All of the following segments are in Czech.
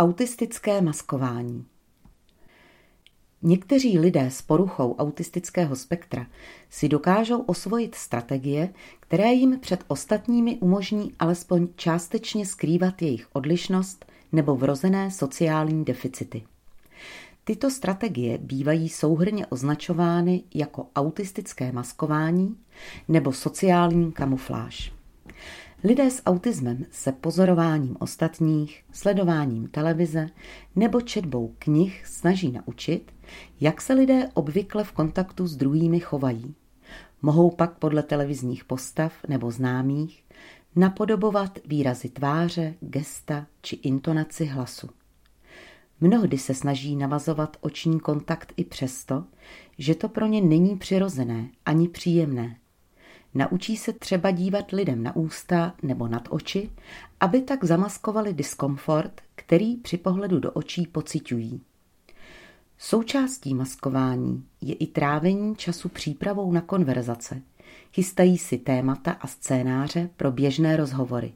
Autistické maskování Někteří lidé s poruchou autistického spektra si dokážou osvojit strategie, které jim před ostatními umožní alespoň částečně skrývat jejich odlišnost nebo vrozené sociální deficity. Tyto strategie bývají souhrně označovány jako autistické maskování nebo sociální kamufláž. Lidé s autismem se pozorováním ostatních, sledováním televize nebo četbou knih snaží naučit, jak se lidé obvykle v kontaktu s druhými chovají. Mohou pak podle televizních postav nebo známých napodobovat výrazy tváře, gesta či intonaci hlasu. Mnohdy se snaží navazovat oční kontakt i přesto, že to pro ně není přirozené ani příjemné. Naučí se třeba dívat lidem na ústa nebo nad oči, aby tak zamaskovali diskomfort, který při pohledu do očí pociťují. Součástí maskování je i trávení času přípravou na konverzace. Chystají si témata a scénáře pro běžné rozhovory.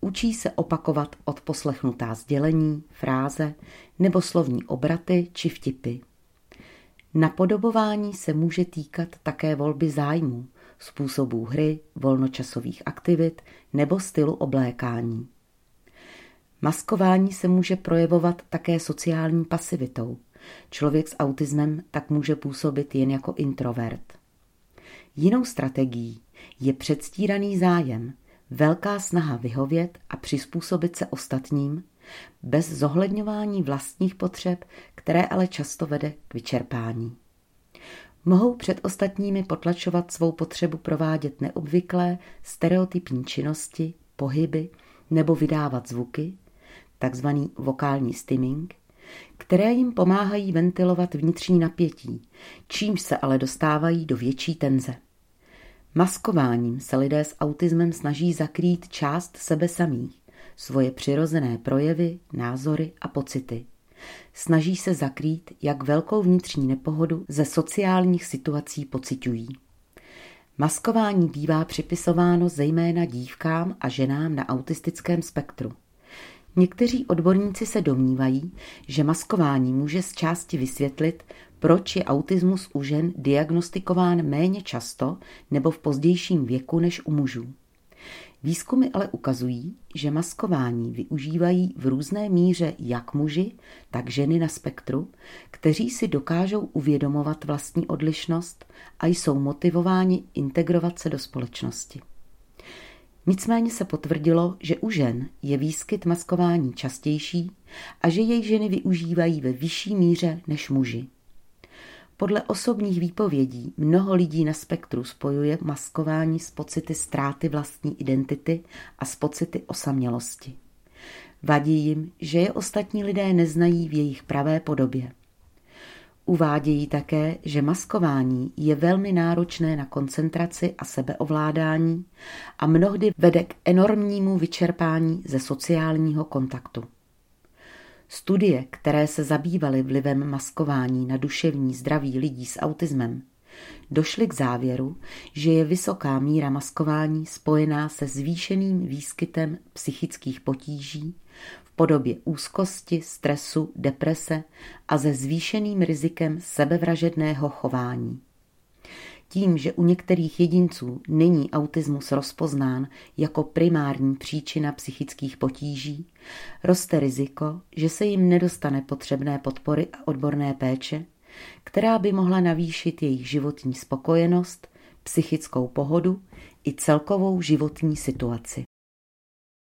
Učí se opakovat odposlechnutá sdělení, fráze nebo slovní obraty či vtipy. Napodobování se může týkat také volby zájmů, způsobů hry, volnočasových aktivit nebo stylu oblékání. Maskování se může projevovat také sociální pasivitou. Člověk s autismem tak může působit jen jako introvert. Jinou strategií je předstíraný zájem, velká snaha vyhovět a přizpůsobit se ostatním, bez zohledňování vlastních potřeb, které ale často vede k vyčerpání. Mohou před ostatními potlačovat svou potřebu provádět neobvyklé, stereotypní činnosti, pohyby nebo vydávat zvuky, takzvaný vokální stimming, které jim pomáhají ventilovat vnitřní napětí, čímž se ale dostávají do větší tenze. Maskováním se lidé s autismem snaží zakrýt část sebe samých, svoje přirozené projevy, názory a pocity. Snaží se zakrýt, jak velkou vnitřní nepohodu ze sociálních situací pociťují. Maskování bývá připisováno zejména dívkám a ženám na autistickém spektru. Někteří odborníci se domnívají, že maskování může z části vysvětlit, proč je autismus u žen diagnostikován méně často nebo v pozdějším věku než u mužů. Výzkumy ale ukazují, že maskování využívají v různé míře jak muži, tak ženy na spektru, kteří si dokážou uvědomovat vlastní odlišnost a jsou motivováni integrovat se do společnosti. Nicméně se potvrdilo, že u žen je výskyt maskování častější a že jej ženy využívají ve vyšší míře než muži. Podle osobních výpovědí mnoho lidí na spektru spojuje maskování s pocity ztráty vlastní identity a s pocity osamělosti. Vadí jim, že je ostatní lidé neznají v jejich pravé podobě. Uvádějí také, že maskování je velmi náročné na koncentraci a sebeovládání a mnohdy vede k enormnímu vyčerpání ze sociálního kontaktu. Studie, které se zabývaly vlivem maskování na duševní zdraví lidí s autismem, došly k závěru, že je vysoká míra maskování spojená se zvýšeným výskytem psychických potíží v podobě úzkosti, stresu, deprese a se zvýšeným rizikem sebevražedného chování. Tím, že u některých jedinců není autismus rozpoznán jako primární příčina psychických potíží, roste riziko, že se jim nedostane potřebné podpory a odborné péče, která by mohla navýšit jejich životní spokojenost, psychickou pohodu i celkovou životní situaci.